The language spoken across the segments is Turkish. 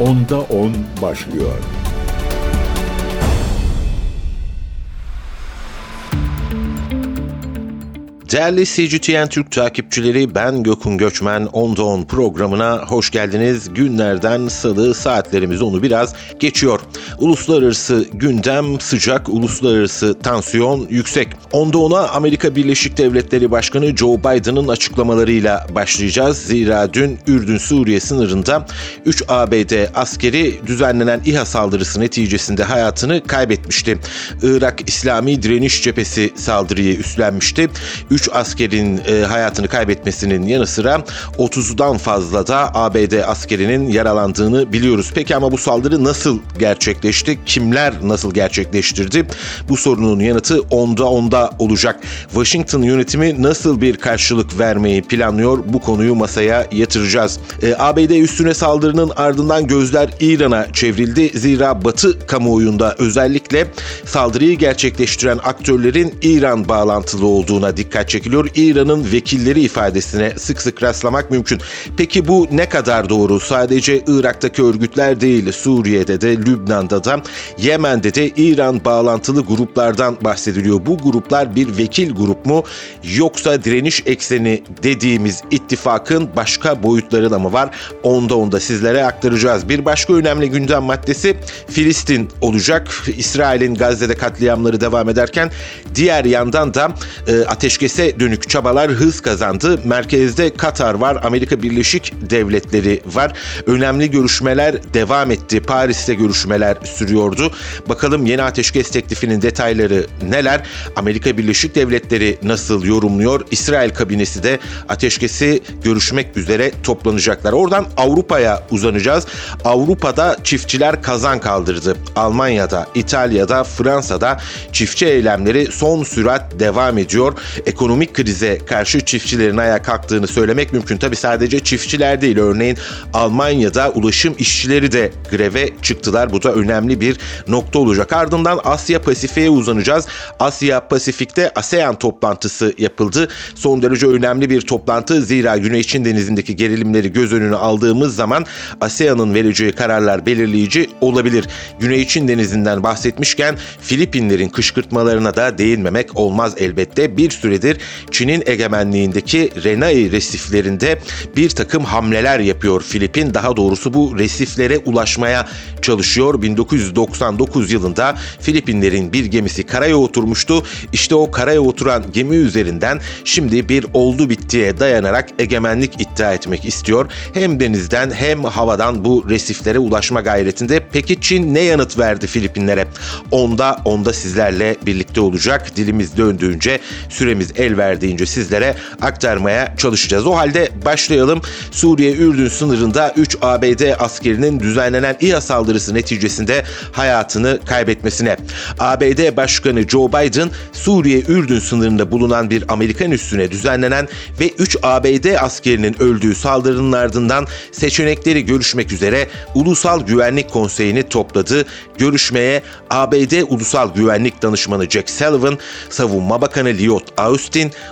Onda 10 başlıyor. Değerli CGTN Türk takipçileri ben Gökün Göçmen Onda 10 programına hoş geldiniz. Günlerden salı saatlerimiz onu biraz geçiyor. Uluslararası gündem sıcak, uluslararası tansiyon yüksek. Onda 10'a Amerika Birleşik Devletleri Başkanı Joe Biden'ın açıklamalarıyla başlayacağız. Zira dün Ürdün-Suriye sınırında 3 ABD askeri düzenlenen İHA saldırısı neticesinde hayatını kaybetmişti. Irak İslami Direniş Cephesi saldırıyı üstlenmişti. 3 askerin e, hayatını kaybetmesinin yanı sıra 30'dan fazla da ABD askerinin yaralandığını biliyoruz. Peki ama bu saldırı nasıl gerçekleşti? Kimler nasıl gerçekleştirdi? Bu sorunun yanıtı onda onda olacak. Washington yönetimi nasıl bir karşılık vermeyi planlıyor? Bu konuyu masaya yatıracağız. E, ABD üstüne saldırının ardından gözler İran'a çevrildi. Zira Batı kamuoyunda özellikle saldırıyı gerçekleştiren aktörlerin İran bağlantılı olduğuna dikkat çekiliyor. İran'ın vekilleri ifadesine sık sık rastlamak mümkün. Peki bu ne kadar doğru? Sadece Irak'taki örgütler değil, Suriye'de de, Lübnan'da da, Yemen'de de İran bağlantılı gruplardan bahsediliyor. Bu gruplar bir vekil grup mu yoksa direniş ekseni dediğimiz ittifakın başka boyutları da mı var? Onda onda sizlere aktaracağız. Bir başka önemli gündem maddesi Filistin olacak. İsrail'in Gazze'de katliamları devam ederken diğer yandan da e, ateşkese dönük çabalar hız kazandı. Merkezde Katar var, Amerika Birleşik Devletleri var. Önemli görüşmeler devam etti. Paris'te görüşmeler sürüyordu. Bakalım yeni ateşkes teklifinin detayları neler? Amerika Birleşik Devletleri nasıl yorumluyor? İsrail kabinesi de ateşkesi görüşmek üzere toplanacaklar. Oradan Avrupa'ya uzanacağız. Avrupa'da çiftçiler kazan kaldırdı. Almanya'da, İtalya'da, Fransa'da çiftçi eylemleri son sürat devam ediyor. Ekonomi ekonomik krize karşı çiftçilerin ayağa kalktığını söylemek mümkün. Tabi sadece çiftçiler değil. Örneğin Almanya'da ulaşım işçileri de greve çıktılar. Bu da önemli bir nokta olacak. Ardından Asya Pasifik'e uzanacağız. Asya Pasifik'te ASEAN toplantısı yapıldı. Son derece önemli bir toplantı. Zira Güney Çin Denizi'ndeki gerilimleri göz önüne aldığımız zaman ASEAN'ın vereceği kararlar belirleyici olabilir. Güney Çin Denizi'nden bahsetmişken Filipinlerin kışkırtmalarına da değinmemek olmaz elbette. Bir süredir Çin'in egemenliğindeki Renai resiflerinde bir takım hamleler yapıyor Filipin. Daha doğrusu bu resiflere ulaşmaya çalışıyor. 1999 yılında Filipinlerin bir gemisi karaya oturmuştu. İşte o karaya oturan gemi üzerinden şimdi bir oldu bittiye dayanarak egemenlik iddia etmek istiyor. Hem denizden hem havadan bu resiflere ulaşma gayretinde. Peki Çin ne yanıt verdi Filipinlere? Onda onda sizlerle birlikte olacak. Dilimiz döndüğünce süremiz el verdiğince sizlere aktarmaya çalışacağız. O halde başlayalım. Suriye-Ürdün sınırında 3 ABD askerinin düzenlenen İHA saldırısı neticesinde hayatını kaybetmesine. ABD Başkanı Joe Biden Suriye-Ürdün sınırında bulunan bir Amerikan üssüne düzenlenen ve 3 ABD askerinin öldüğü saldırının ardından seçenekleri görüşmek üzere Ulusal Güvenlik Konseyi'ni topladı. Görüşmeye ABD Ulusal Güvenlik Danışmanı Jack Sullivan, Savunma Bakanı Lloyd Austin,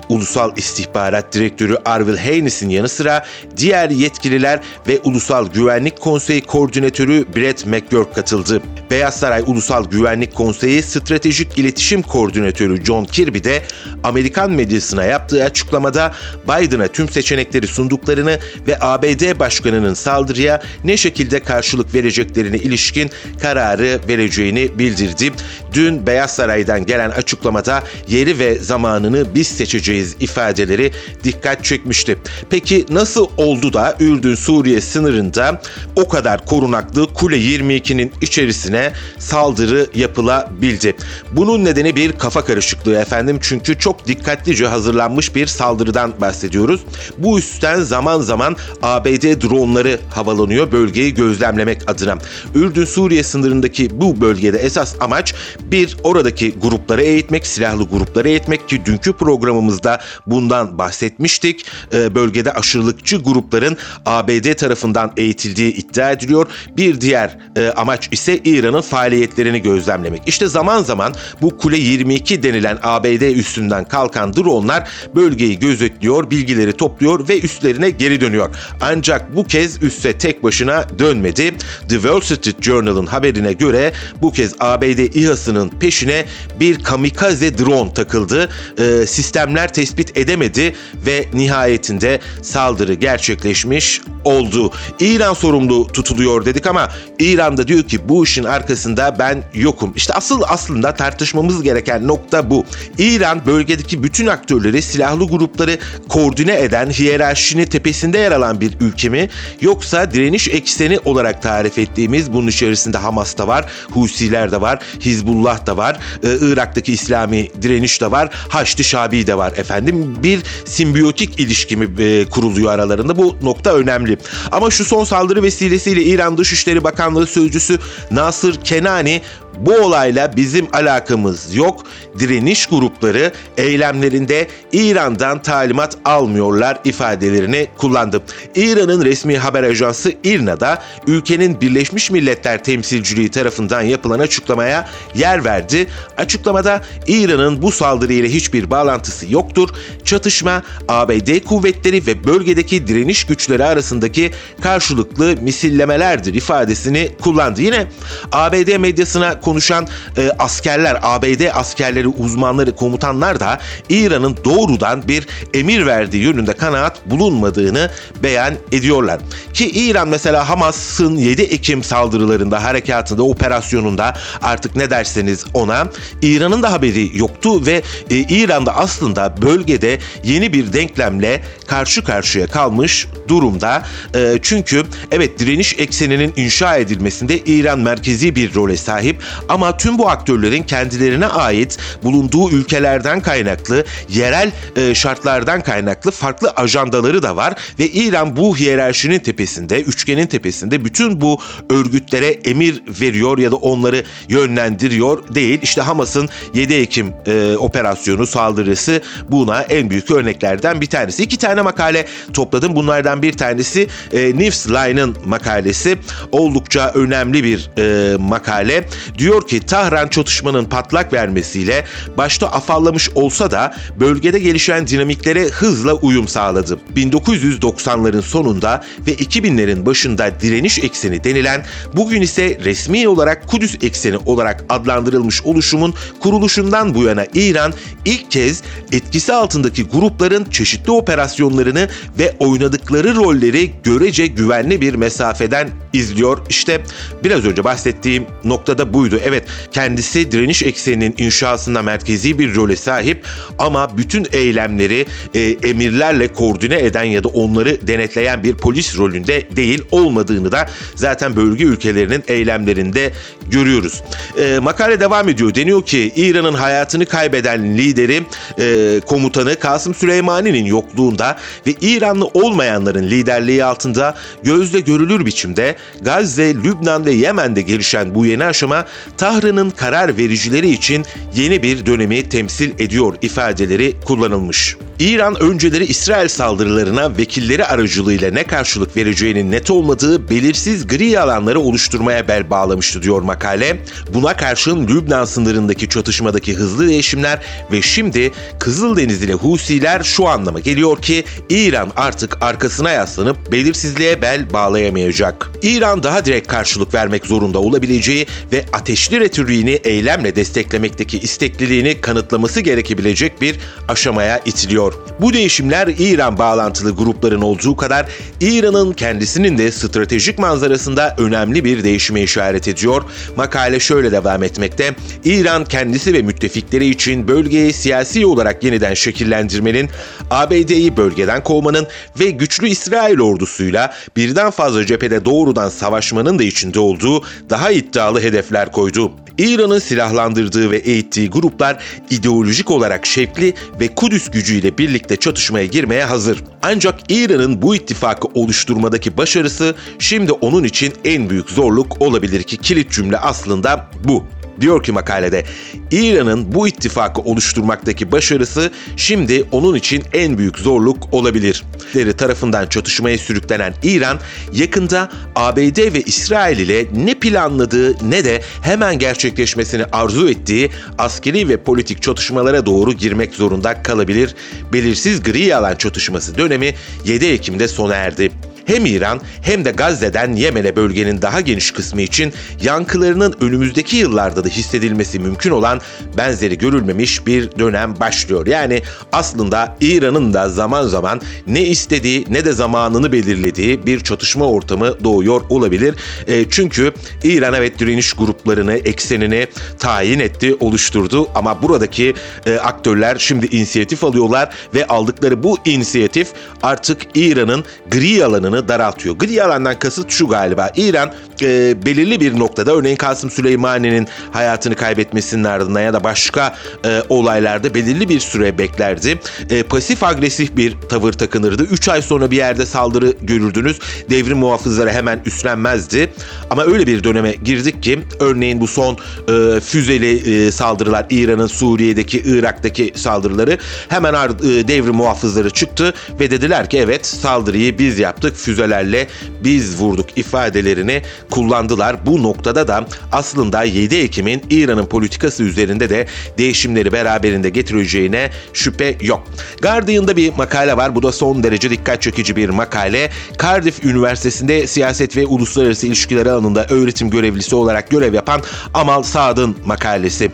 Ulusal İstihbarat Direktörü Arvil Haynes'in yanı sıra diğer yetkililer ve Ulusal Güvenlik Konseyi Koordinatörü Brett McGurk katıldı. Beyaz Saray Ulusal Güvenlik Konseyi Stratejik İletişim Koordinatörü John Kirby de Amerikan medyasına yaptığı açıklamada Biden'a tüm seçenekleri sunduklarını ve ABD Başkanı'nın saldırıya ne şekilde karşılık vereceklerine ilişkin kararı vereceğini bildirdi. Dün Beyaz Saray'dan gelen açıklamada yeri ve zamanını biz seçeceğiz ifadeleri dikkat çekmişti. Peki nasıl oldu da Ürdün-Suriye sınırında o kadar korunaklı Kule 22'nin içerisine saldırı yapılabildi? Bunun nedeni bir kafa karışıklığı efendim çünkü çok dikkatlice hazırlanmış bir saldırıdan bahsediyoruz. Bu üstten zaman zaman ABD dronları havalanıyor bölgeyi gözlemlemek adına. Ürdün-Suriye sınırındaki bu bölgede esas amaç bir oradaki grupları eğitmek, silahlı grupları eğitmek ki dünkü programımızda bundan bahsetmiştik. E, bölgede aşırılıkçı grupların ABD tarafından eğitildiği iddia ediliyor. Bir diğer e, amaç ise İran'ın faaliyetlerini gözlemlemek. İşte zaman zaman bu Kule 22 denilen ABD üstünden kalkan dronlar bölgeyi gözetliyor, bilgileri topluyor ve üstlerine geri dönüyor. Ancak bu kez üsse tek başına dönmedi. The Wall Street Journal'ın haberine göre bu kez ABD İHA'sının peşine bir kamikaze drone takıldı. E, sistemler tespit edemedi ve nihayetinde saldırı gerçekleşmiş oldu. İran sorumlu tutuluyor dedik ama İran da diyor ki bu işin arkasında ben yokum. İşte asıl aslında tartışmamız gereken nokta bu. İran bölgedeki bütün aktörleri, silahlı grupları koordine eden, hiyerarşinin tepesinde yer alan bir ülke mi? Yoksa direniş ekseni olarak tarif ettiğimiz bunun içerisinde Hamas da var, Husiler de var, Hizbullah da var, e, Irak'taki İslami direniş de var, Haçlı Şabi de var efendim. Bir simbiyotik ilişki mi e, kuruluyor aralarında? Bu nokta önemli. Ama şu son saldırı vesilesiyle İran Dışişleri Bakanlığı Sözcüsü Nasır Kenani bu olayla bizim alakamız yok. Direniş grupları eylemlerinde İran'dan talimat almıyorlar ifadelerini kullandı. İran'ın resmi haber ajansı İRNA'da ülkenin Birleşmiş Milletler temsilciliği tarafından yapılan açıklamaya yer verdi. Açıklamada İran'ın bu saldırıyla hiçbir bağlantısı yoktur. Çatışma ABD kuvvetleri ve bölgedeki direniş güçleri arasındaki karşılıklı misillemelerdir ifadesini kullandı. Yine ABD medyasına konuşan e, askerler, ABD askerleri, uzmanları, komutanlar da İran'ın doğrudan bir emir verdiği yönünde kanaat bulunmadığını beyan ediyorlar. Ki İran mesela Hamas'ın 7 Ekim saldırılarında, harekatında, operasyonunda artık ne derseniz ona İran'ın da haberi yoktu ve e, İran'da aslında bölgede yeni bir denklemle karşı karşıya kalmış durumda. E, çünkü evet direniş ekseninin inşa edilmesinde İran merkezi bir role sahip ama tüm bu aktörlerin kendilerine ait bulunduğu ülkelerden kaynaklı, yerel e, şartlardan kaynaklı farklı ajandaları da var ve İran bu hiyerarşinin tepesinde, üçgenin tepesinde bütün bu örgütlere emir veriyor ya da onları yönlendiriyor değil. İşte Hamas'ın 7 Ekim e, operasyonu, saldırısı buna en büyük örneklerden bir tanesi. İki tane makale topladım. Bunlardan bir tanesi e, Newsline'ın makalesi. Oldukça önemli bir e, makale. Diyor ki Tahran çatışmanın patlak vermesiyle başta afallamış olsa da bölgede gelişen dinamiklere hızla uyum sağladı. 1990'ların sonunda ve 2000'lerin başında direniş ekseni denilen bugün ise resmi olarak Kudüs ekseni olarak adlandırılmış oluşumun kuruluşundan bu yana İran ilk kez etkisi altındaki grupların çeşitli operasyonlarını ve oynadıkları rolleri görece güvenli bir mesafeden izliyor. İşte biraz önce bahsettiğim noktada buydu. Evet kendisi direniş ekseninin inşasında merkezi bir role sahip ama bütün eylemleri e, emirlerle koordine eden ya da onları denetleyen bir polis rolünde değil olmadığını da zaten bölge ülkelerinin eylemlerinde görüyoruz. E, makale devam ediyor. Deniyor ki İran'ın hayatını kaybeden lideri e, komutanı Kasım Süleymani'nin yokluğunda ve İranlı olmayanların liderliği altında gözle görülür biçimde Gazze, Lübnan ve Yemen'de gelişen bu yeni aşama Tahran'ın karar vericileri için yeni bir dönemi temsil ediyor ifadeleri kullanılmış. İran önceleri İsrail saldırılarına vekilleri aracılığıyla ne karşılık vereceğinin net olmadığı belirsiz gri alanları oluşturmaya bel bağlamıştı diyor makale. Buna karşın Lübnan sınırındaki çatışmadaki hızlı değişimler ve şimdi Kızıldeniz ile Husiler şu anlama geliyor ki İran artık arkasına yaslanıp belirsizliğe bel bağlayamayacak. İran daha direkt karşılık vermek zorunda olabileceği ve ateşli retoriğini eylemle desteklemekteki istekliliğini kanıtlaması gerekebilecek bir aşamaya itiliyor. Bu değişimler İran bağlantılı grupların olduğu kadar İran'ın kendisinin de stratejik manzarasında önemli bir değişime işaret ediyor. Makale şöyle devam etmekte. İran kendisi ve müttefikleri için bölgeyi siyasi olarak yeniden şekillendirmenin, ABD'yi bölgeden kovmanın ve güçlü İsrail ordusuyla birden fazla cephede doğrudan savaşmanın da içinde olduğu daha iddialı hedefler koydu. İran'ın silahlandırdığı ve eğittiği gruplar ideolojik olarak şevkli ve Kudüs gücüyle birlikte çatışmaya girmeye hazır. Ancak İran'ın bu ittifakı oluşturmadaki başarısı şimdi onun için en büyük zorluk olabilir ki kilit cümle aslında bu. Diyor ki makalede, İran'ın bu ittifakı oluşturmaktaki başarısı şimdi onun için en büyük zorluk olabilir. Leri tarafından çatışmaya sürüklenen İran yakında ABD ve İsrail ile ne planladığı ne de hemen gerçekleşmesini arzu ettiği askeri ve politik çatışmalara doğru girmek zorunda kalabilir. Belirsiz gri alan çatışması dönemi 7 Ekim'de sona erdi hem İran hem de Gazze'den Yemen'e bölgenin daha geniş kısmı için yankılarının önümüzdeki yıllarda da hissedilmesi mümkün olan benzeri görülmemiş bir dönem başlıyor. Yani aslında İran'ın da zaman zaman ne istediği ne de zamanını belirlediği bir çatışma ortamı doğuyor olabilir. E, çünkü İran evet direniş gruplarını, eksenini tayin etti, oluşturdu ama buradaki e, aktörler şimdi inisiyatif alıyorlar ve aldıkları bu inisiyatif artık İran'ın gri alanını alanı daraltıyor. Gri alandan kasıt şu galiba. İran e, belirli bir noktada örneğin Kasım Süleymani'nin hayatını kaybetmesinin ardından ya da başka e, olaylarda belirli bir süre beklerdi. E, pasif agresif bir tavır takınırdı. 3 ay sonra bir yerde saldırı görürdünüz. Devrim muhafızları hemen üstlenmezdi. Ama öyle bir döneme girdik ki örneğin bu son e, füzeli e, saldırılar İran'ın Suriye'deki, Irak'taki saldırıları hemen e, devrim muhafızları çıktı ve dediler ki evet saldırıyı biz yaptık füzelerle biz vurduk ifadelerini kullandılar. Bu noktada da aslında 7 Ekim'in İran'ın politikası üzerinde de değişimleri beraberinde getireceğine şüphe yok. Guardian'da bir makale var. Bu da son derece dikkat çekici bir makale. Cardiff Üniversitesi'nde siyaset ve uluslararası ilişkiler alanında öğretim görevlisi olarak görev yapan Amal Saad'ın makalesi.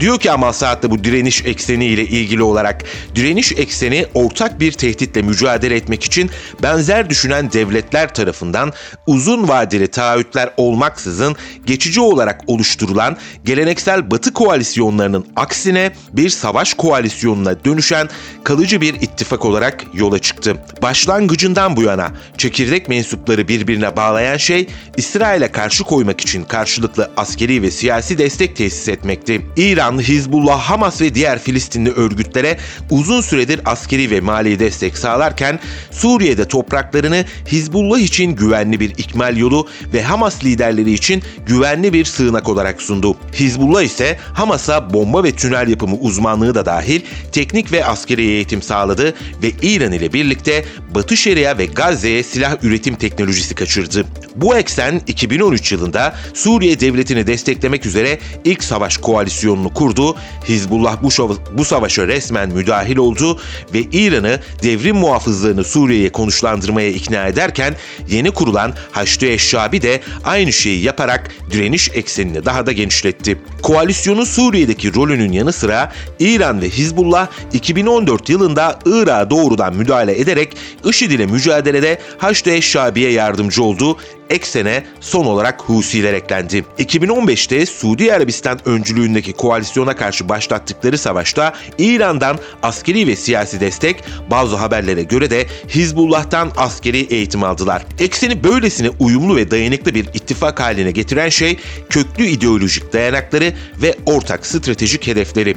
Diyor ki Amal Saad da bu direniş ekseni ile ilgili olarak direniş ekseni ortak bir tehditle mücadele etmek için benzer düşünen devletler tarafından uzun vadeli taahhütler olmaksızın geçici olarak oluşturulan geleneksel Batı koalisyonlarının aksine bir savaş koalisyonuna dönüşen kalıcı bir ittifak olarak yola çıktı. Başlangıcından bu yana çekirdek mensupları birbirine bağlayan şey İsrail'e karşı koymak için karşılıklı askeri ve siyasi destek tesis etmekti. İran, Hizbullah, Hamas ve diğer Filistinli örgütlere uzun süredir askeri ve mali destek sağlarken Suriye'de topraklarını Hizbullah için güvenli bir ikmal yolu ve Hamas liderleri için güvenli bir sığınak olarak sundu. Hizbullah ise Hamas'a bomba ve tünel yapımı uzmanlığı da dahil teknik ve askeri eğitim sağladı ve İran ile birlikte Batı Şeria ve Gazze'ye silah üretim teknolojisi kaçırdı. Bu eksen 2013 yılında Suriye devletini desteklemek üzere ilk savaş koalisyonunu kurdu. Hizbullah bu, bu savaşa resmen müdahil oldu ve İran'ı devrim muhafızlarını Suriye'ye konuşlandırmaya ikna ederken yeni kurulan Haçlı Eşşabi de aynı şeyi yaparak direniş eksenini daha da genişletti. Koalisyonun Suriye'deki rolünün yanı sıra İran ve Hizbullah 2014 yılında Irak'a doğrudan müdahale ederek IŞİD ile mücadelede Haçlı Eşşabi'ye yardımcı oldu eksene son olarak Husiler eklendi. 2015'te Suudi Arabistan öncülüğündeki koalisyona karşı başlattıkları savaşta İran'dan askeri ve siyasi destek, bazı haberlere göre de Hizbullah'tan askeri eğitim aldılar. Ekseni böylesine uyumlu ve dayanıklı bir ittifak haline getiren şey köklü ideolojik dayanakları ve ortak stratejik hedefleri.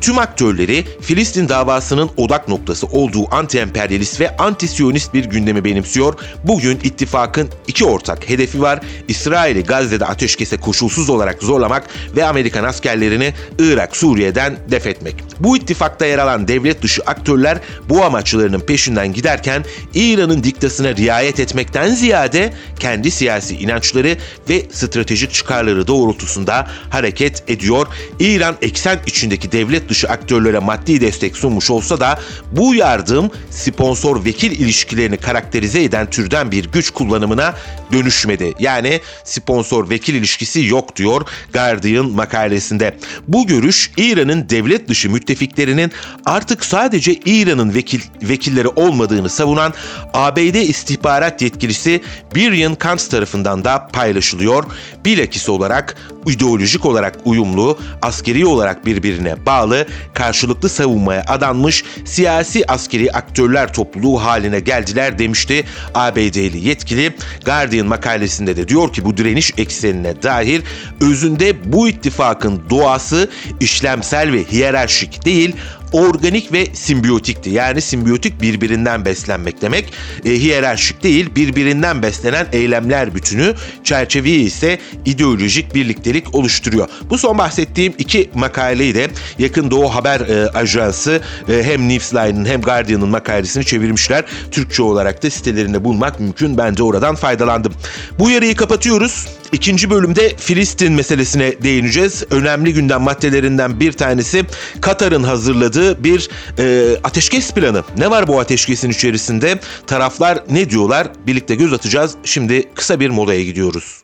Tüm aktörleri Filistin davasının odak noktası olduğu anti-emperyalist ve anti-siyonist bir gündemi benimsiyor. Bugün ittifakın iki ortak hedefi var. İsrail'i Gazze'de ateşkese koşulsuz olarak zorlamak ve Amerikan askerlerini Irak, Suriye'den def etmek. Bu ittifakta yer alan devlet dışı aktörler bu amaçlarının peşinden giderken İran'ın diktasına riayet etmekten ziyade kendi siyasi inançları ve stratejik çıkarları doğrultusunda hareket ediyor. İran eksen içindeki devlet dışı aktörlere maddi destek sunmuş olsa da bu yardım sponsor vekil ilişkilerini karakterize eden türden bir güç kullanımına dönüşmedi. Yani sponsor vekil ilişkisi yok diyor Guardian makalesinde. Bu görüş İran'ın devlet dışı müttefiklerinin artık sadece İran'ın vekil, vekilleri olmadığını savunan ABD istihbarat yetkilisi Brian Kant tarafından da paylaşılıyor. Bilakis olarak ideolojik olarak uyumlu, askeri olarak birbirine bağlı, karşılıklı savunmaya adanmış siyasi askeri aktörler topluluğu haline geldiler demişti ABD'li yetkili. Guardian makalesinde de diyor ki bu direniş eksenine dair özünde bu ittifakın doğası işlemsel ve hiyerarşik değil, organik ve simbiyotikti. Yani simbiyotik birbirinden beslenmek demek. E, hiyerarşik değil, birbirinden beslenen eylemler bütünü, çerçeveyi ise ideolojik birliktelik oluşturuyor. Bu son bahsettiğim iki makaleyi de Yakın Doğu Haber e, Ajansı e, hem Newsline'ın hem Guardian'ın makalesini çevirmişler. Türkçe olarak da sitelerinde bulmak mümkün. Ben de oradan faydalandım. Bu yarıyı kapatıyoruz. İkinci bölümde Filistin meselesine değineceğiz. Önemli gündem maddelerinden bir tanesi Katar'ın hazırladığı bir e, ateşkes planı. Ne var bu ateşkesin içerisinde? Taraflar ne diyorlar? Birlikte göz atacağız. Şimdi kısa bir molaya gidiyoruz.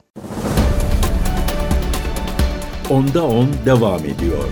Onda 10 devam ediyor.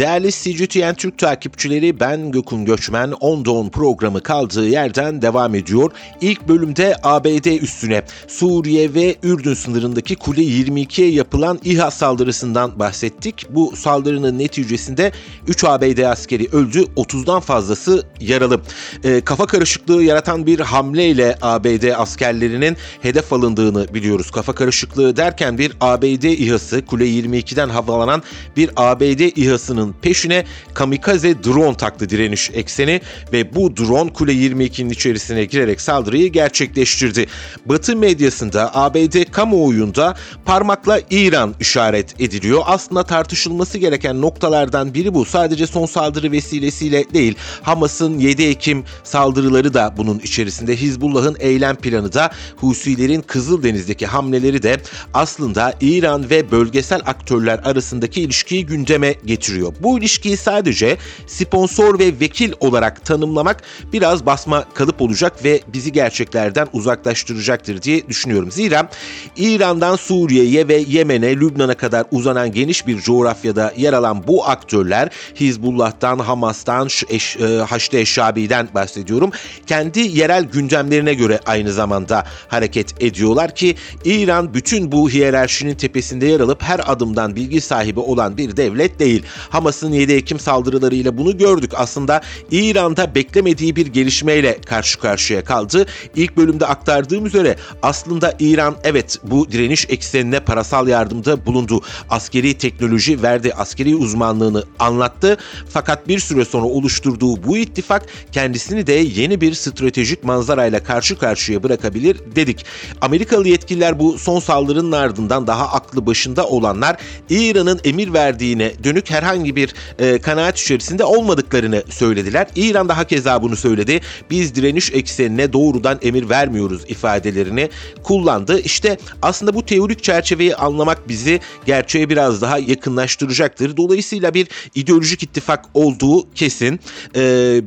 Değerli CGTN Türk takipçileri ben Gökün Göçmen 10'da 10 programı kaldığı yerden devam ediyor. İlk bölümde ABD üstüne Suriye ve Ürdün sınırındaki Kule 22'ye yapılan İHA saldırısından bahsettik. Bu saldırının neticesinde 3 ABD askeri öldü, 30'dan fazlası yaralı. E, kafa karışıklığı yaratan bir hamleyle ABD askerlerinin hedef alındığını biliyoruz. Kafa karışıklığı derken bir ABD İHA'sı Kule 22'den havalanan bir ABD İHA'sının peşine kamikaze drone taktı direniş ekseni ve bu drone Kule 22'nin içerisine girerek saldırıyı gerçekleştirdi. Batı medyasında ABD kamuoyunda parmakla İran işaret ediliyor. Aslında tartışılması gereken noktalardan biri bu. Sadece son saldırı vesilesiyle değil. Hamas'ın 7 Ekim saldırıları da bunun içerisinde. Hizbullah'ın eylem planı da Husilerin Kızıldeniz'deki hamleleri de aslında İran ve bölgesel aktörler arasındaki ilişkiyi gündeme getiriyor. Bu ilişkiyi sadece sponsor ve vekil olarak tanımlamak biraz basma kalıp olacak ve bizi gerçeklerden uzaklaştıracaktır diye düşünüyorum. Zira İran'dan Suriye'ye ve Yemen'e, Lübnan'a kadar uzanan geniş bir coğrafyada yer alan bu aktörler Hizbullah'tan, Hamas'tan, e, Haçlı Eşşabi'den bahsediyorum. Kendi yerel gündemlerine göre aynı zamanda hareket ediyorlar ki İran bütün bu hiyerarşinin tepesinde yer alıp her adımdan bilgi sahibi olan bir devlet değil. Hamas'ın 7 Ekim saldırılarıyla bunu gördük. Aslında İran'da beklemediği bir gelişmeyle karşı karşıya kaldı. İlk bölümde aktardığım üzere aslında İran evet bu direniş eksenine parasal yardımda bulundu. Askeri teknoloji verdi, askeri uzmanlığını anlattı. Fakat bir süre sonra oluşturduğu bu ittifak kendisini de yeni bir stratejik manzarayla karşı karşıya bırakabilir dedik. Amerikalı yetkililer bu son saldırının ardından daha aklı başında olanlar İran'ın emir verdiğine dönük herhangi bir e, kanaat içerisinde olmadıklarını söylediler. İran da hakeza bunu söyledi. Biz direniş eksenine doğrudan emir vermiyoruz ifadelerini kullandı. İşte aslında bu teorik çerçeveyi anlamak bizi gerçeğe biraz daha yakınlaştıracaktır. Dolayısıyla bir ideolojik ittifak olduğu kesin. E,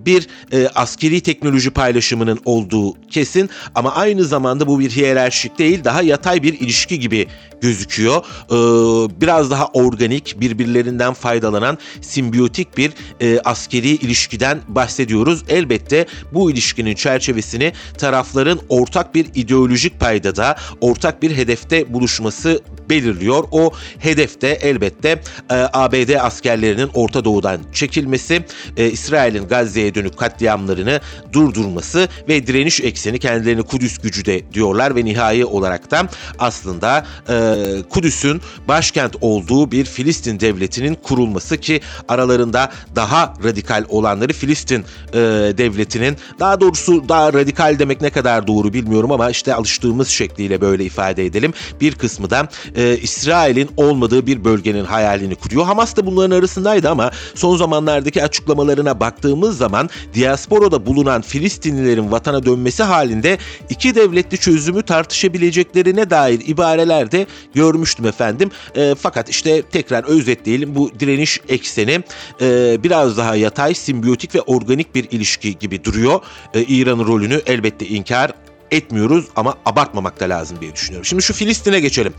bir e, askeri teknoloji paylaşımının olduğu kesin ama aynı zamanda bu bir hiyerarşik değil daha yatay bir ilişki gibi gözüküyor. Ee, biraz daha organik, birbirlerinden faydalanan simbiyotik bir e, askeri ilişkiden bahsediyoruz. Elbette bu ilişkinin çerçevesini tarafların ortak bir ideolojik paydada, ortak bir hedefte buluşması belirliyor. O hedefte elbette e, ABD askerlerinin Orta Doğu'dan çekilmesi, e, İsrail'in Gazze'ye dönük katliamlarını durdurması ve direniş ekseni kendilerini Kudüs gücü de diyorlar ve nihai olarak da aslında e, Kudüs'ün başkent olduğu bir Filistin devletinin kurulması ki aralarında daha radikal olanları Filistin e, devletinin daha doğrusu daha radikal demek ne kadar doğru bilmiyorum ama işte alıştığımız şekliyle böyle ifade edelim. Bir kısmı da e, İsrail'in olmadığı bir bölgenin hayalini kuruyor. Hamas da bunların arasındaydı ama son zamanlardaki açıklamalarına baktığımız zaman diasporada bulunan Filistinlilerin vatana dönmesi halinde iki devletli çözümü tartışabileceklerine dair ibareler de görmüştüm efendim. E, fakat işte tekrar özetleyelim bu direniş ekseni e, biraz daha yatay, simbiyotik ve organik bir ilişki gibi duruyor. E, İran'ın rolünü elbette inkar etmiyoruz ama abartmamak da lazım diye düşünüyorum. Şimdi şu Filistin'e geçelim.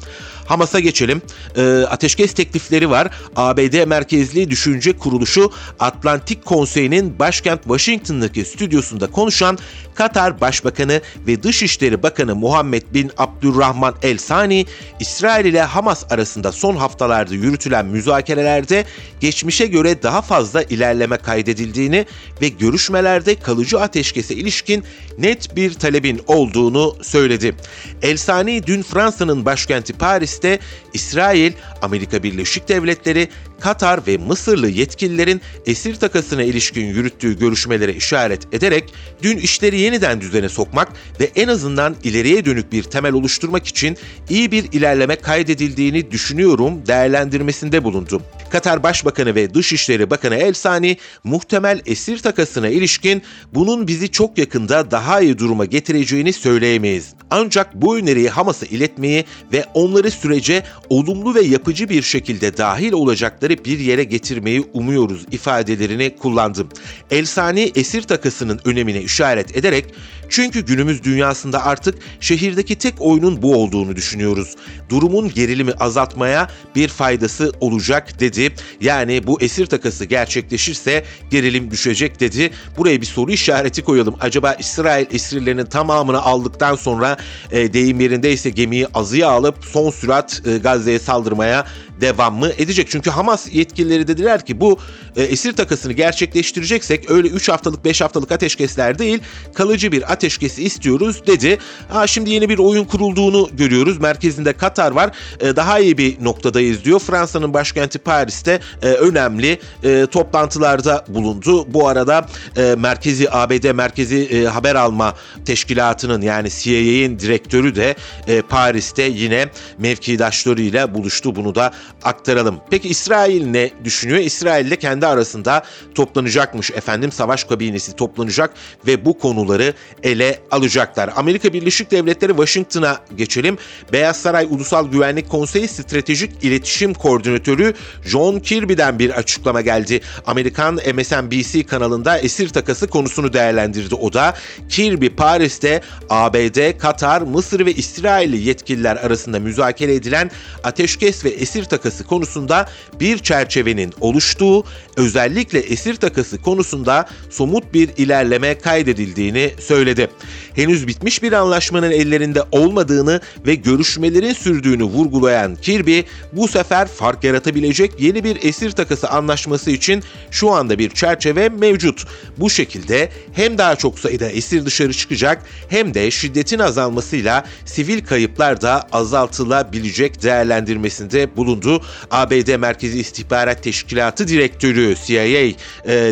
Hamas'a geçelim. E, ateşkes teklifleri var. ABD merkezli düşünce kuruluşu Atlantik Konseyi'nin başkent Washington'daki stüdyosunda konuşan Katar Başbakanı ve Dışişleri Bakanı Muhammed bin Abdurrahman El Sani, İsrail ile Hamas arasında son haftalarda yürütülen müzakerelerde geçmişe göre daha fazla ilerleme kaydedildiğini ve görüşmelerde kalıcı ateşkese ilişkin net bir talebin olduğunu söyledi. Elsani dün Fransa'nın başkenti Paris'te İsrail, Amerika Birleşik Devletleri, Katar ve Mısırlı yetkililerin esir takasına ilişkin yürüttüğü görüşmelere işaret ederek dün işleri yeniden düzene sokmak ve en azından ileriye dönük bir temel oluşturmak için iyi bir ilerleme kaydedildiğini düşünüyorum değerlendirmesinde bulundu. Katar Başbakanı ve Dışişleri Bakanı El Sani muhtemel esir takasına ilişkin bunun bizi çok yakında daha iyi duruma getireceğini söyleyemeyiz. Ancak bu öneriyi Hamas'a iletmeyi ve onları sürece olumlu ve yapıcı bir şekilde dahil olacakları bir yere getirmeyi umuyoruz ifadelerini kullandım. El Sani esir takasının önemine işaret ederek çünkü günümüz dünyasında artık şehirdeki tek oyunun bu olduğunu düşünüyoruz. Durumun gerilimi azaltmaya bir faydası olacak dedi. Yani bu esir takası gerçekleşirse gerilim düşecek dedi. Buraya bir soru işareti koyalım. Acaba İsrail esirlerinin tamamını aldıktan sonra e, deyim yerindeyse gemiyi azıya alıp son sürat e, Gazze'ye saldırmaya devam mı edecek? Çünkü Hamas yetkilileri dediler ki bu e, esir takasını gerçekleştireceksek öyle 3 haftalık 5 haftalık ateşkesler değil kalıcı bir ateşkesi istiyoruz dedi. Ha, şimdi yeni bir oyun kurulduğunu görüyoruz. Merkezinde Katar var. E, daha iyi bir noktadayız diyor. Fransa'nın başkenti Paris'te e, önemli e, toplantılarda bulundu. Bu arada e, merkezi ABD merkezi e, haber alma teşkilatının yani CIA'in direktörü de e, Paris'te yine mevkidaşlarıyla buluştu. Bunu da aktaralım. Peki İsrail ne düşünüyor? İsrail ile kendi arasında toplanacakmış efendim. Savaş kabinesi toplanacak ve bu konuları ele alacaklar. Amerika Birleşik Devletleri Washington'a geçelim. Beyaz Saray Ulusal Güvenlik Konseyi Stratejik İletişim Koordinatörü John Kirby'den bir açıklama geldi. Amerikan MSNBC kanalında esir takası konusunu değerlendirdi o da. Kirby Paris'te ABD, Katar, Mısır ve İsrailli yetkililer arasında müzakere edilen ateşkes ve esir takası konusunda bir çerçevenin oluştuğu, özellikle esir takası konusunda somut bir ilerleme kaydedildiğini söyledi. Henüz bitmiş bir anlaşmanın ellerinde olmadığını ve görüşmelerin sürdüğünü vurgulayan Kirby, bu sefer fark yaratabilecek yeni bir esir takası anlaşması için şu anda bir çerçeve mevcut. Bu şekilde hem daha çok sayıda esir dışarı çıkacak hem de şiddetin azalmasıyla sivil kayıplar da azaltılabilecek değerlendirmesinde bulundu. ABD Merkezi İstihbarat Teşkilatı Direktörü CIA e,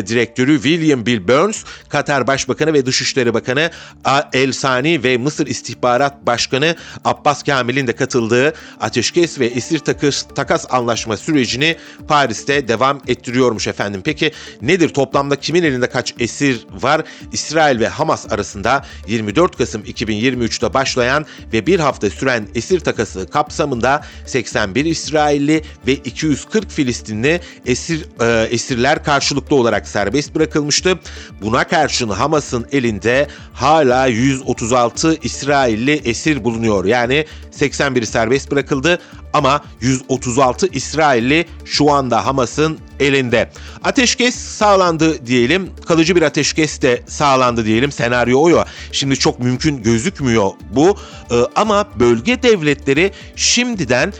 Direktörü William Bill Burns, Katar Başbakanı ve Dışişleri Bakanı El Sani ve Mısır İstihbarat Başkanı Abbas Kamil'in de katıldığı ateşkes ve esir takas, takas anlaşma sürecini Paris'te devam ettiriyormuş efendim. Peki nedir toplamda kimin elinde kaç esir var? İsrail ve Hamas arasında 24 Kasım 2023'te başlayan ve bir hafta süren esir takası kapsamında 81 İsrailli ve 240 Filistinli esir e, esirler karşılıklı olarak serbest bırakılmıştı. Buna karşın Hamas'ın elinde hala 136 İsrailli esir bulunuyor. Yani 81'i serbest bırakıldı ama 136 İsrailli şu anda Hamas'ın elinde. Ateşkes sağlandı diyelim. Kalıcı bir ateşkes de sağlandı diyelim. Senaryo o ya. Şimdi çok mümkün gözükmüyor bu. Ee, ama bölge devletleri şimdiden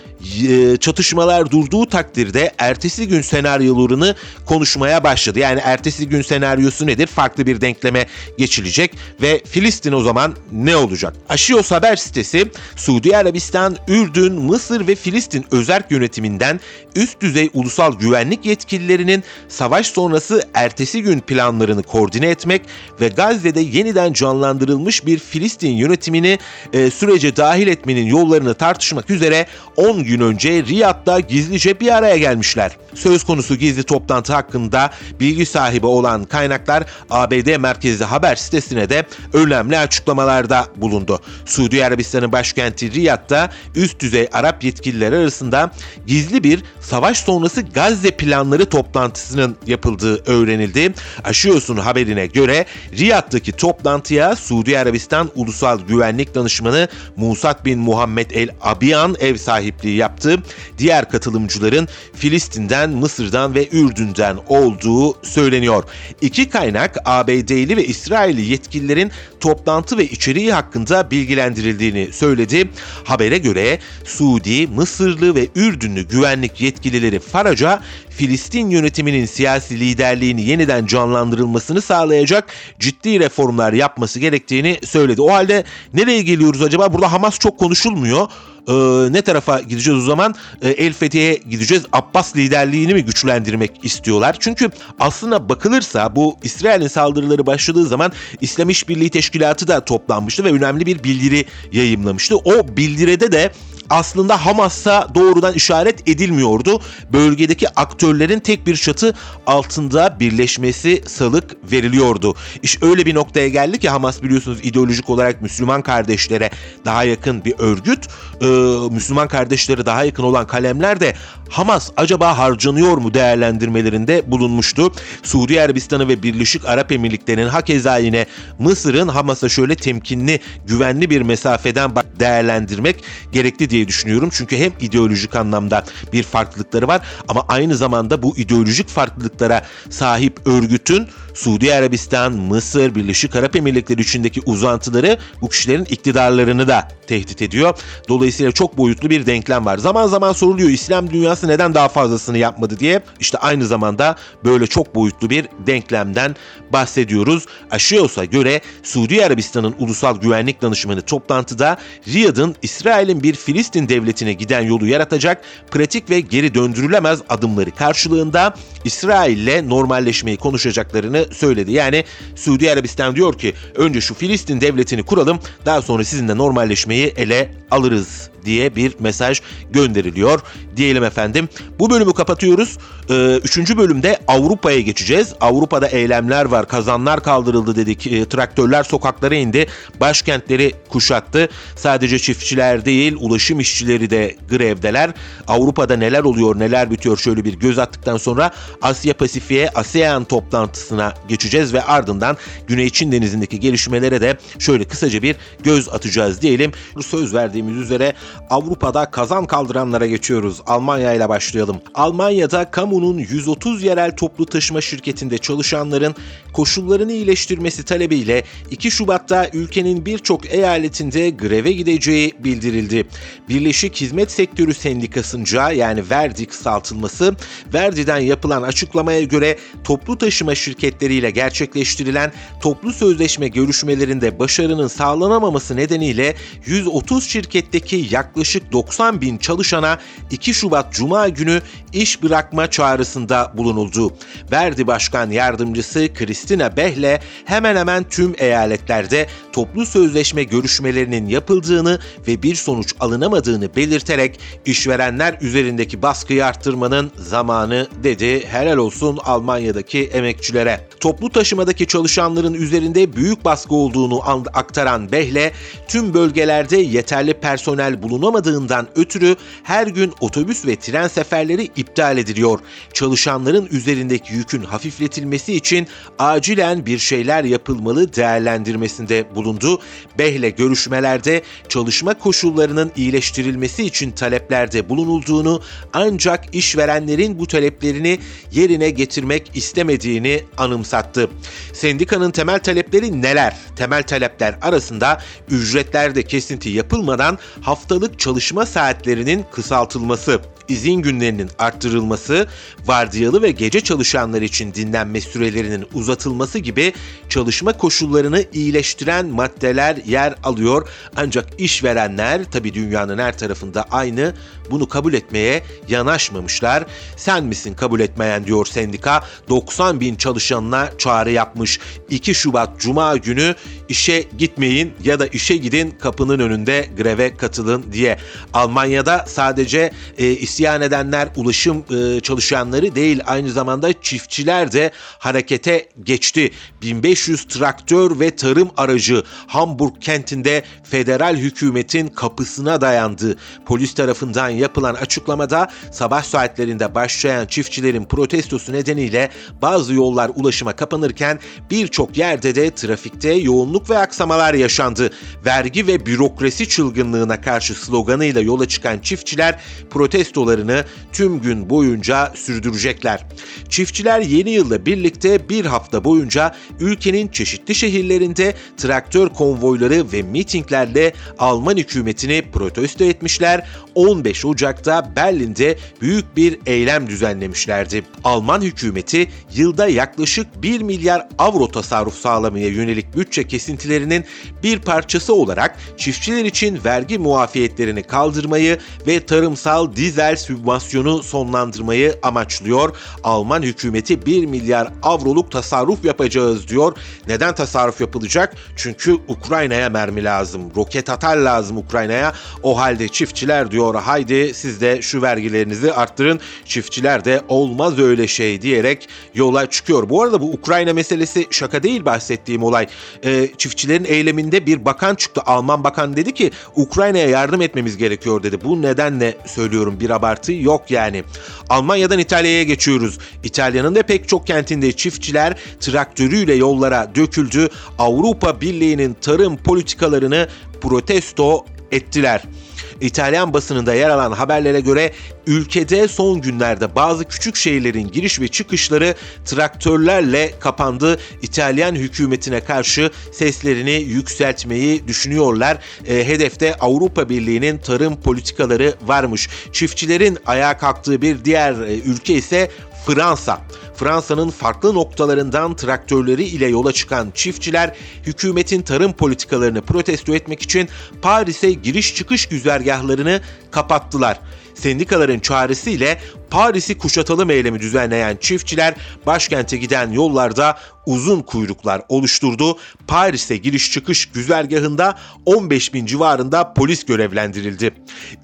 e, çatışmalar durduğu takdirde ertesi gün senaryolarını konuşmaya başladı. Yani ertesi gün senaryosu nedir? Farklı bir denkleme geçilecek ve Filistin o zaman ne olacak? Aşios haber sitesi Suudi Arabistan, Ürdün, Mısır ve Filistin özerk yönetiminden üst düzey ulusal güvenlik yetkililerinin savaş sonrası ertesi gün planlarını koordine etmek ve Gazze'de yeniden canlandırılmış bir Filistin yönetimini e, sürece dahil etmenin yollarını tartışmak üzere 10 gün önce Riyad'da gizlice bir araya gelmişler. Söz konusu gizli toplantı hakkında bilgi sahibi olan kaynaklar ABD merkezli haber sitesine de önemli açıklamalarda bulundu. Suudi Arabistan'ın başkenti Riyad'da üst düzey Arap yetkililer arasında gizli bir savaş sonrası Gazze planları toplantısının yapıldığı öğrenildi. Aşıyorsun haberine göre Riyad'daki toplantıya Suudi Arabistan Ulusal Güvenlik Danışmanı Musat bin Muhammed El Abiyan ev sahipliği yaptı. Diğer katılımcıların Filistin'den, Mısır'dan ve Ürdün'den olduğu söyleniyor. İki kaynak ABD'li ve İsrailli yetkililerin toplantı ve içeriği hakkında bilgilendirildiğini söyledi. Habere göre Suudi, Mısırlı ve Ürdünlü güvenlik yetkilileri Faraca Filistin yönetiminin siyasi liderliğini yeniden canlandırılmasını sağlayacak ciddi reformlar yapması gerektiğini söyledi. O halde nereye geliyoruz acaba? Burada Hamas çok konuşulmuyor e, ne tarafa gideceğiz o zaman? E, El Fethi'ye gideceğiz. Abbas liderliğini mi güçlendirmek istiyorlar? Çünkü aslına bakılırsa bu İsrail'in saldırıları başladığı zaman İslam İşbirliği Teşkilatı da toplanmıştı ve önemli bir bildiri yayımlamıştı. O bildirede de aslında Hamas'a doğrudan işaret edilmiyordu. Bölgedeki aktörlerin tek bir çatı altında birleşmesi salık veriliyordu. İşte öyle bir noktaya geldi ki Hamas biliyorsunuz ideolojik olarak Müslüman kardeşlere daha yakın bir örgüt. Ee, Müslüman kardeşlere daha yakın olan kalemler de Hamas acaba harcanıyor mu değerlendirmelerinde bulunmuştu. Suudi Arabistan'ı ve Birleşik Arap Emirlikleri'nin hakeza yine Mısır'ın Hamas'a şöyle temkinli, güvenli bir mesafeden değerlendirmek gerekli diye düşünüyorum. Çünkü hem ideolojik anlamda bir farklılıkları var ama aynı zamanda bu ideolojik farklılıklara sahip örgütün Suudi Arabistan, Mısır, Birleşik Arap Emirlikleri içindeki uzantıları bu kişilerin iktidarlarını da tehdit ediyor. Dolayısıyla çok boyutlu bir denklem var. Zaman zaman soruluyor İslam dünyası neden daha fazlasını yapmadı diye. İşte aynı zamanda böyle çok boyutlu bir denklemden bahsediyoruz. Aşios'a göre Suudi Arabistan'ın Ulusal Güvenlik Danışmanı toplantıda Riyad'ın İsrail'in bir Filistin devletine giden yolu yaratacak pratik ve geri döndürülemez adımları karşılığında İsrail'le normalleşmeyi konuşacaklarını söyledi. Yani Suudi Arabistan diyor ki önce şu Filistin devletini kuralım daha sonra sizinle normalleşmeyi ele alırız diye bir mesaj gönderiliyor diyelim efendim. Bu bölümü kapatıyoruz. Ee, üçüncü bölümde Avrupa'ya geçeceğiz. Avrupa'da eylemler var. Kazanlar kaldırıldı dedik. E, traktörler sokaklara indi. Başkentleri kuşattı. Sadece çiftçiler değil ulaşım işçileri de grevdeler. Avrupa'da neler oluyor neler bitiyor şöyle bir göz attıktan sonra Asya Pasifik'e ASEAN toplantısına geçeceğiz ve ardından Güney Çin Denizi'ndeki gelişmelere de şöyle kısaca bir göz atacağız diyelim. Söz verdiğimiz üzere Avrupa'da kazan kaldıranlara geçiyoruz. Almanya ile başlayalım. Almanya'da kamunun 130 yerel toplu taşıma şirketinde çalışanların koşullarını iyileştirmesi talebiyle 2 Şubat'ta ülkenin birçok eyaletinde greve gideceği bildirildi. Birleşik Hizmet Sektörü Sendikası'nca yani Verdi kısaltılması, Verdi'den yapılan açıklamaya göre toplu taşıma şirketleriyle gerçekleştirilen toplu sözleşme görüşmelerinde başarının sağlanamaması nedeniyle 130 şirketteki yaklaşık yaklaşık 90 bin çalışana 2 Şubat Cuma günü iş bırakma çağrısında bulunuldu. Verdi Başkan Yardımcısı Kristina Behle hemen hemen tüm eyaletlerde toplu sözleşme görüşmelerinin yapıldığını ve bir sonuç alınamadığını belirterek işverenler üzerindeki baskıyı arttırmanın zamanı dedi. Helal olsun Almanya'daki emekçilere. Toplu taşımadaki çalışanların üzerinde büyük baskı olduğunu aktaran Behle, tüm bölgelerde yeterli personel bulunamadığından ötürü her gün otobüs ve tren seferleri iptal ediliyor. Çalışanların üzerindeki yükün hafifletilmesi için acilen bir şeyler yapılmalı değerlendirmesinde bulundu. Behle görüşmelerde çalışma koşullarının iyileştirilmesi için taleplerde bulunulduğunu ancak işverenlerin bu taleplerini yerine getirmek istemediğini anımsattı. Sendikanın temel talepleri neler? Temel talepler arasında ücretlerde kesinti yapılmadan haftalık çalışma saatlerinin kısaltılması, izin günlerinin arttırılması, vardiyalı ve gece çalışanlar için dinlenme sürelerinin uzatılması gibi çalışma koşullarını iyileştiren maddeler yer alıyor. Ancak işverenler tabi dünyanın her tarafında aynı bunu kabul etmeye yanaşmamışlar. Sen misin kabul etmeyen diyor sendika. 90 bin çalışanına çağrı yapmış. 2 Şubat Cuma günü işe gitmeyin ya da işe gidin kapının önünde greve katılın diye. Almanya'da sadece e, isyan edenler ulaşım e, çalışanları değil aynı zamanda çiftçiler de harekete geçti. 1500 traktör ve tarım aracı Hamburg kentinde federal hükümetin kapısına dayandı. Polis tarafından yapılan açıklamada sabah saatlerinde başlayan çiftçilerin protestosu nedeniyle bazı yollar ulaşıma kapanırken birçok yerde de trafikte yoğunluk ve aksamalar yaşandı. Vergi ve bürokrasi çılgınlığına karşı sloganıyla yola çıkan çiftçiler protestolarını tüm gün boyunca sürdürecekler. Çiftçiler yeni yılla birlikte bir hafta boyunca ülkenin çeşitli şehirlerinde traktör konvoyları ve mitinglerle Alman hükümetini protesto etmişler. 15 Ocak'ta Berlin'de büyük bir eylem düzenlemişlerdi. Alman hükümeti yılda yaklaşık 1 milyar avro tasarruf sağlamaya yönelik bütçe kesintilerinin bir parçası olarak çiftçiler için vergi muafiyetlerini kaldırmayı ve tarımsal dizel sübvansiyonu sonlandırmayı amaçlıyor. Alman hükümeti 1 milyar avroluk tasarruf yapacağız diyor. Neden tasarruf yapılacak? Çünkü Ukrayna'ya mermi lazım. Roket atar lazım Ukrayna'ya. O halde çiftçiler diyor haydi siz de şu vergilerinizi arttırın. Çiftçiler de olmaz öyle şey diyerek yola çıkıyor. Bu arada bu Ukrayna meselesi şaka değil bahsettiğim olay. Ee, çiftçilerin eyleminde bir bakan çıktı. Alman bakan dedi ki Ukrayna'ya yardım etmemiz gerekiyor dedi. Bu nedenle söylüyorum bir abartı yok yani. Almanya'dan İtalya'ya geçiyoruz. İtalya'nın da pek çok kentinde çiftçiler traktörüyle yollara döküldü. Avrupa Birliği'nin tarım politikalarını protesto ettiler. İtalyan basınında yer alan haberlere göre ülkede son günlerde bazı küçük şehirlerin giriş ve çıkışları traktörlerle kapandı. İtalyan hükümetine karşı seslerini yükseltmeyi düşünüyorlar. E, hedefte Avrupa Birliği'nin tarım politikaları varmış. Çiftçilerin ayağa kalktığı bir diğer e, ülke ise Fransa. Fransa'nın farklı noktalarından traktörleri ile yola çıkan çiftçiler hükümetin tarım politikalarını protesto etmek için Paris'e giriş çıkış güzergahlarını kapattılar. Sendikaların çağrısıyla Paris'i kuşatalım eylemi düzenleyen çiftçiler başkente giden yollarda uzun kuyruklar oluşturdu. Paris'e giriş çıkış güzergahında 15 bin civarında polis görevlendirildi.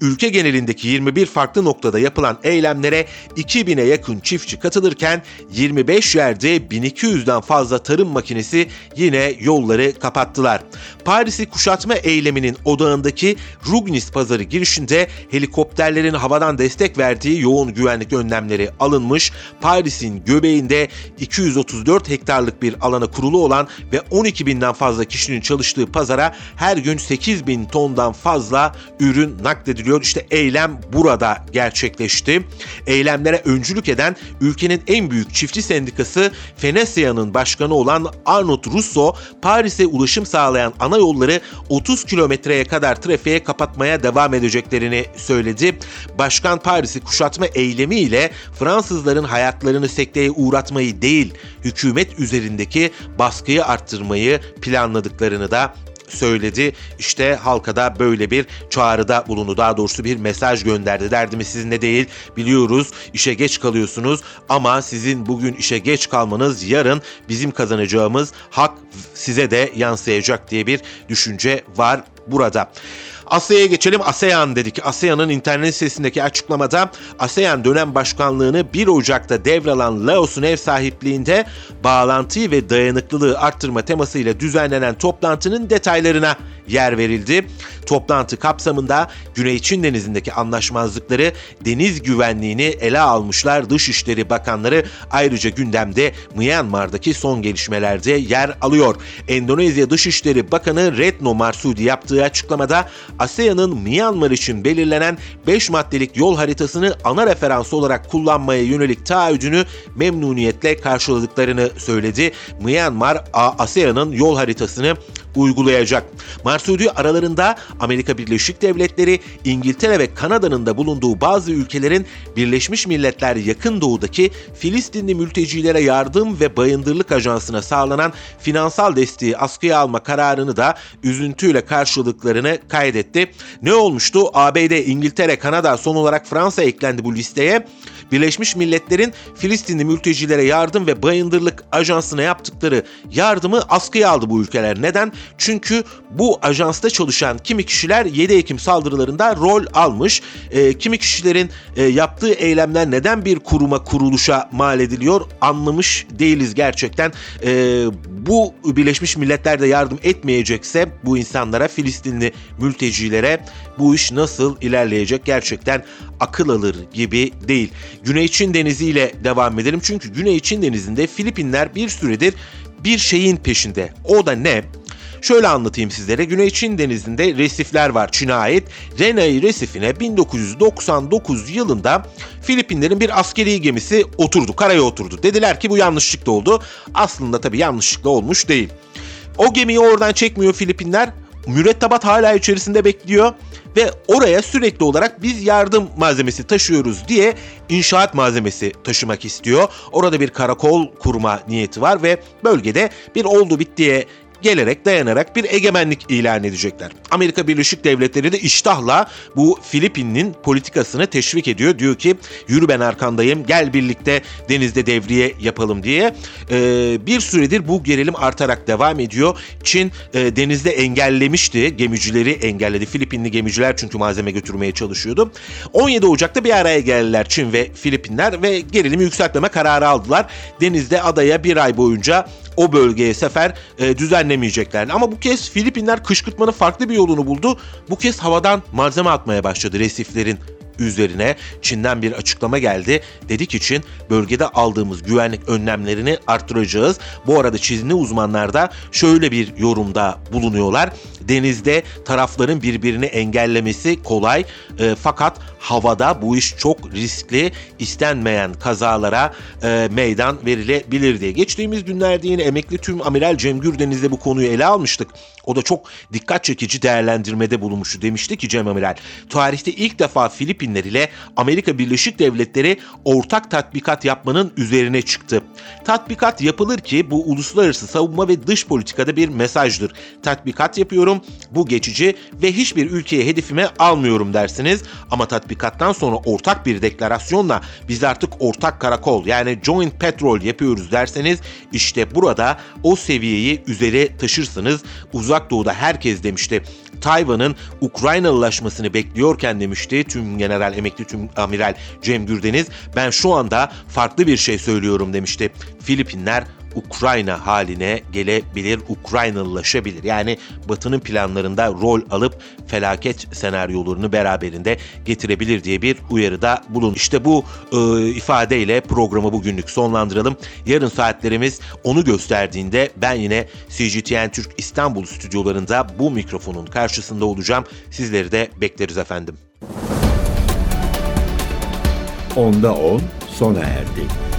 Ülke genelindeki 21 farklı noktada yapılan eylemlere 2000'e yakın çiftçi katılırken 25 yerde 1200'den fazla tarım makinesi yine yolları kapattılar. Paris'i kuşatma eyleminin odağındaki Rugnis pazarı girişinde helikopterlerin havadan destek verdiği yoğun güvenlik önlemleri alınmış. Paris'in göbeğinde 234 hektarlık bir alana kurulu olan ve 12 binden fazla kişinin çalıştığı pazara her gün 8 bin tondan fazla ürün naklediliyor. İşte eylem burada gerçekleşti. Eylemlere öncülük eden ülkenin en büyük çiftçi sendikası Fenesia'nın başkanı olan Arnold Russo, Paris'e ulaşım sağlayan ana yolları 30 kilometreye kadar trafiğe kapatmaya devam edeceklerini söyledi. Başkan Paris'i kuşatma eylemiyle Fransızların hayatlarını sekteye uğratmayı değil, hükümet üzerindeki baskıyı arttırmayı planladıklarını da söyledi. İşte halka da böyle bir çağrıda bulundu. Daha doğrusu bir mesaj gönderdi. Derdimiz sizinle değil biliyoruz işe geç kalıyorsunuz ama sizin bugün işe geç kalmanız yarın bizim kazanacağımız hak size de yansıyacak diye bir düşünce var burada. ASEAN'a geçelim. ASEAN dedik. ASEAN'ın internet sitesindeki açıklamada ASEAN dönem başkanlığını 1 Ocak'ta devralan Laos'un ev sahipliğinde bağlantıyı ve dayanıklılığı arttırma temasıyla düzenlenen toplantının detaylarına yer verildi. Toplantı kapsamında Güney Çin Denizi'ndeki anlaşmazlıkları, deniz güvenliğini ele almışlar Dışişleri Bakanları ayrıca gündemde Myanmar'daki son gelişmelerde yer alıyor. Endonezya Dışişleri Bakanı Retno Marsudi yaptığı açıklamada ASEAN'ın Myanmar için belirlenen 5 maddelik yol haritasını ana referans olarak kullanmaya yönelik taahhüdünü memnuniyetle karşıladıklarını söyledi. Myanmar ASEAN'ın yol haritasını uygulayacak. Marsudi aralarında Amerika Birleşik Devletleri, İngiltere ve Kanada'nın da bulunduğu bazı ülkelerin Birleşmiş Milletler Yakın Doğu'daki Filistinli mültecilere yardım ve bayındırlık ajansına sağlanan finansal desteği askıya alma kararını da üzüntüyle karşılıklarını kaydetti. Ne olmuştu? ABD, İngiltere, Kanada son olarak Fransa eklendi bu listeye. Birleşmiş Milletler'in Filistinli mültecilere yardım ve bayındırlık ajansına yaptıkları yardımı askıya aldı bu ülkeler. Neden? Çünkü bu ajansta çalışan kimi kişiler 7 Ekim saldırılarında rol almış. E, kimi kişilerin e, yaptığı eylemler neden bir kuruma kuruluşa mal ediliyor anlamış değiliz gerçekten. E, bu Birleşmiş Milletler de yardım etmeyecekse bu insanlara Filistinli mültecilere bu iş nasıl ilerleyecek gerçekten akıl alır gibi değil. Güney Çin Denizi ile devam edelim çünkü Güney Çin Denizi'nde Filipinler bir süredir bir şeyin peşinde. O da ne? Şöyle anlatayım sizlere. Güney Çin denizinde resifler var Çin'e ait. Renai resifine 1999 yılında Filipinlerin bir askeri gemisi oturdu, karaya oturdu. Dediler ki bu yanlışlıkla oldu. Aslında tabii yanlışlıkla olmuş değil. O gemiyi oradan çekmiyor Filipinler. Mürettebat hala içerisinde bekliyor ve oraya sürekli olarak biz yardım malzemesi taşıyoruz diye inşaat malzemesi taşımak istiyor. Orada bir karakol kurma niyeti var ve bölgede bir oldu bittiye gelerek dayanarak bir egemenlik ilan edecekler. Amerika Birleşik Devletleri de iştahla bu Filipin'in politikasını teşvik ediyor. Diyor ki yürü ben arkandayım gel birlikte denizde devriye yapalım diye. Ee, bir süredir bu gerilim artarak devam ediyor. Çin e, denizde engellemişti gemicileri engelledi. Filipinli gemiciler çünkü malzeme götürmeye çalışıyordu. 17 Ocak'ta bir araya geldiler Çin ve Filipinler ve gerilimi yükseltmeme kararı aldılar. Denizde adaya bir ay boyunca o bölgeye sefer e, düzenlemeyecekler. Ama bu kez Filipinler kışkırtmanın farklı bir yolunu buldu. Bu kez havadan malzeme atmaya başladı resiflerin üzerine Çin'den bir açıklama geldi. Dedi ki Çin bölgede aldığımız güvenlik önlemlerini arttıracağız. Bu arada Çinli uzmanlar da şöyle bir yorumda bulunuyorlar. Denizde tarafların birbirini engellemesi kolay e, fakat havada bu iş çok riskli istenmeyen kazalara e, meydan verilebilir diye. Geçtiğimiz günlerde yine emekli tüm amiral Cem Gürdeniz'de bu konuyu ele almıştık. O da çok dikkat çekici değerlendirmede bulunmuştu. Demişti ki Cem Amiral, tarihte ilk defa Filipinler ile Amerika Birleşik Devletleri ortak tatbikat yapmanın üzerine çıktı. Tatbikat yapılır ki bu uluslararası savunma ve dış politikada bir mesajdır. Tatbikat yapıyorum, bu geçici ve hiçbir ülkeye hedefime almıyorum dersiniz. Ama tatbikattan sonra ortak bir deklarasyonla biz artık ortak karakol yani joint petrol yapıyoruz derseniz işte burada o seviyeyi üzere taşırsınız. Uzak Doğu'da herkes demişti Tayvan'ın Ukraynalılaşmasını bekliyorken demişti tüm general emekli tüm amiral Cem Gürdeniz ben şu anda farklı bir şey söylüyorum demişti. Filipinler Ukrayna haline gelebilir, Ukraynalılaşabilir. Yani Batı'nın planlarında rol alıp felaket senaryolarını beraberinde getirebilir diye bir uyarıda bulun. İşte bu e, ifadeyle programı bugünlük sonlandıralım. Yarın saatlerimiz onu gösterdiğinde ben yine CGTN Türk İstanbul stüdyolarında bu mikrofonun karşısında olacağım. Sizleri de bekleriz efendim. Onda 10 sona erdi.